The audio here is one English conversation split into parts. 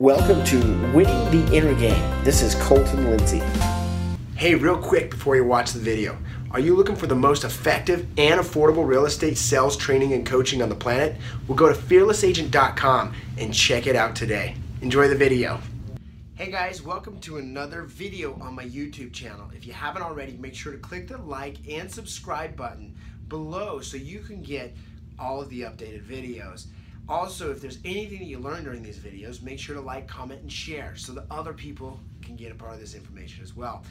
Welcome to Winning the Inner Game. This is Colton Lindsay. Hey, real quick before you watch the video, are you looking for the most effective and affordable real estate sales training and coaching on the planet? Well, go to fearlessagent.com and check it out today. Enjoy the video. Hey guys, welcome to another video on my YouTube channel. If you haven't already, make sure to click the like and subscribe button below so you can get all of the updated videos. Also, if there's anything that you learn during these videos, make sure to like, comment, and share so that other people can get a part of this information as well.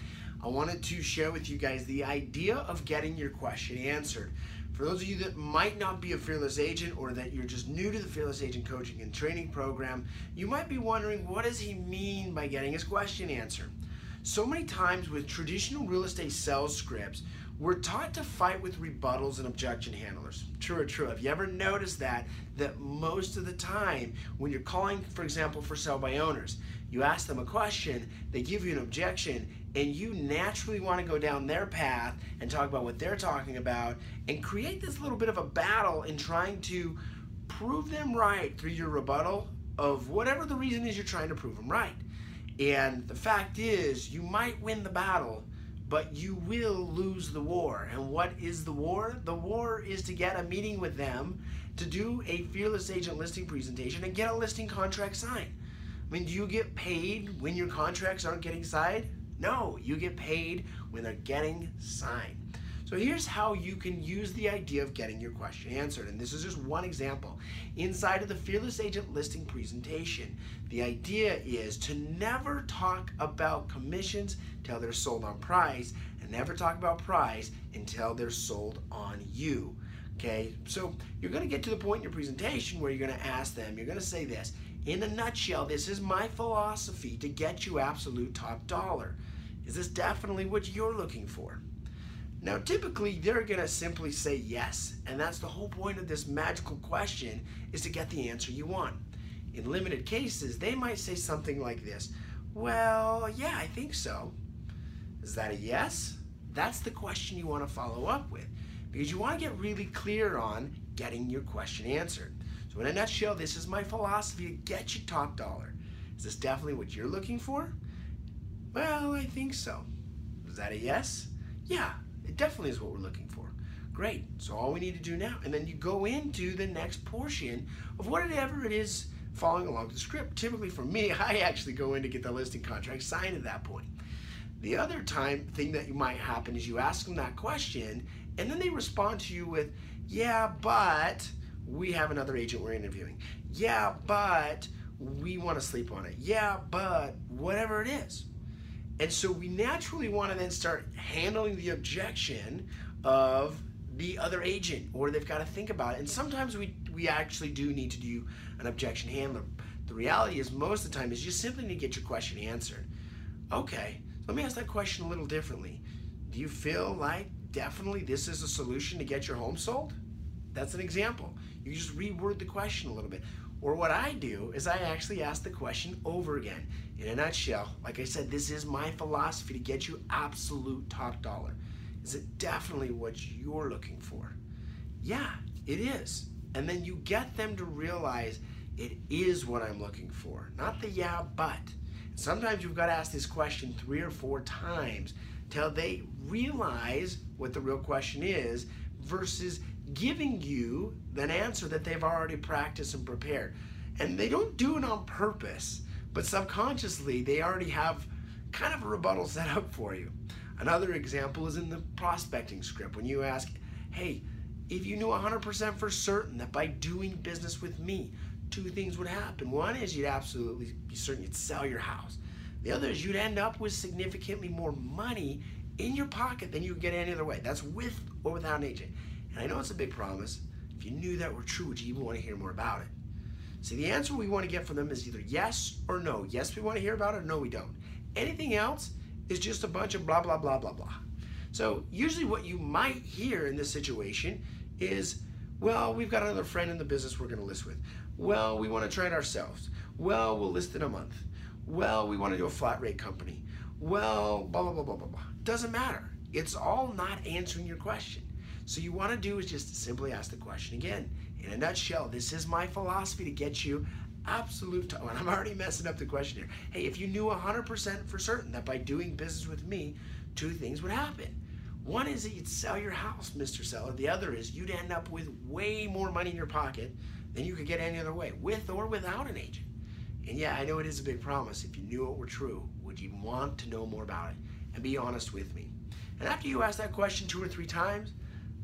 I wanted to share with you guys the idea of getting your question answered. For those of you that might not be a fearless agent or that you're just new to the fearless agent coaching and training program, you might be wondering what does he mean by getting his question answered? So many times with traditional real estate sales scripts, we're taught to fight with rebuttals and objection handlers. True or true? Have you ever noticed that? That most of the time, when you're calling, for example, for sell by owners, you ask them a question, they give you an objection, and you naturally want to go down their path and talk about what they're talking about and create this little bit of a battle in trying to prove them right through your rebuttal of whatever the reason is you're trying to prove them right. And the fact is, you might win the battle, but you will lose the war. And what is the war? The war is to get a meeting with them to do a fearless agent listing presentation and get a listing contract signed. I mean, do you get paid when your contracts aren't getting signed? No, you get paid when they're getting signed. So here's how you can use the idea of getting your question answered. And this is just one example. Inside of the Fearless Agent listing presentation, the idea is to never talk about commissions till they're sold on price and never talk about price until they're sold on you. Okay, so you're to get to the point in your presentation where you're to ask them, you're to say this In a nutshell, this is my philosophy to get you absolute top dollar. Is this definitely what you're looking for? Now, typically, they're to simply say yes, and that's the whole point of this magical question is to get the answer you want. In limited cases, they might say something like this Well, yeah, I think so. Is that a yes? That's the question you want to follow up with because you want to get really clear on getting your question answered. So, in a nutshell, this is my philosophy to get you top dollar. Is this definitely what you're looking for? Well, I think so. Is that a yes? Yeah, it definitely is what we're looking for. Great. So all we need to do now, and then you go into the next portion of whatever it is following along the script. Typically for me, I actually go in to get the listing contract signed at that point. The other time thing that might happen is you ask them that question, and then they respond to you with, yeah, but we have another agent we're interviewing. Yeah, but we want to sleep on it. Yeah, but whatever it is. And so we naturally want to then start handling the objection of the other agent, or they've got to think about it. And sometimes we, we actually do need to do an objection handler. The reality is, most of the time, is you simply need to get your question answered. Okay, let me ask that question a little differently. Do you feel like definitely this is a solution to get your home sold? That's an example. You just reword the question a little bit. Or what I do is I actually ask the question over again. In a nutshell, like I said, this is my philosophy to get you absolute top dollar. Is it definitely what you're looking for? Yeah, it is. And then you get them to realize it is what I'm looking for, not the yeah, but. Sometimes you've got to ask this question three or four times till they realize what the real question is versus giving you an answer that they've already practiced and prepared. And they don't do it on purpose, but subconsciously they already have kind of a rebuttal set up for you. Another example is in the prospecting script when you ask, hey, if you knew 100% for certain that by doing business with me, two things would happen. One is you'd absolutely be certain you'd sell your house. The other is you'd end up with significantly more money in your pocket than you would get any other way. That's with or without an agent. And I know it's a big promise. If you knew that were true, would you even want to hear more about it? See, the answer we want to get from them is either yes or no. Yes, we want to hear about it, or no, we don't. Anything else is just a bunch of blah, blah, blah, blah, blah. So, usually, what you might hear in this situation is, well, we've got another friend in the business we're going to list with. Well, we want to try it ourselves. Well, we'll list in a month. Well, we want to do a flat rate company. Well, blah, blah, blah, blah, blah, blah. Doesn't matter. It's all not answering your question. So you want to do is just simply ask the question again. In a nutshell, this is my philosophy to get you absolute, and I'm already messing up the question here. Hey, if you knew 100% for certain that by doing business with me, two things would happen. One is that you'd sell your house, Mr. Seller. The other is you'd end up with way more money in your pocket than you could get any other way, with or without an agent. And yeah, I know it is a big promise. If you knew it were true, would you want to know more about it? And be honest with me. And after you ask that question two or three times,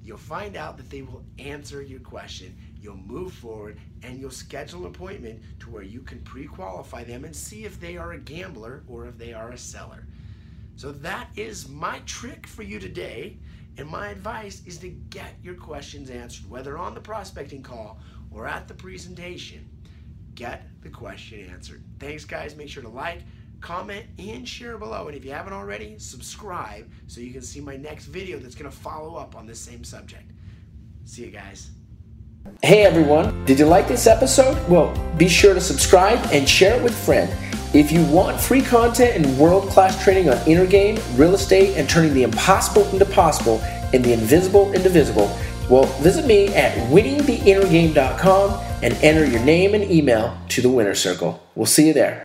you'll find out that they will answer your question. You'll move forward and you'll schedule an appointment to where you can pre qualify them and see if they are a gambler or if they are a seller. So that is my trick for you today. And my advice is to get your questions answered, whether on the prospecting call or at the presentation. Get the question answered. Thanks, guys. Make sure to like, comment, and share below. And if you haven't already, subscribe so you can see my next video that's going to follow up on this same subject. See you guys. Hey everyone, did you like this episode? Well, be sure to subscribe and share it with a friend. If you want free content and world class training on inner game, real estate, and turning the impossible into possible and the invisible into visible, well, visit me at winningtheinnergame.com and enter your name and email to the winner circle. We'll see you there.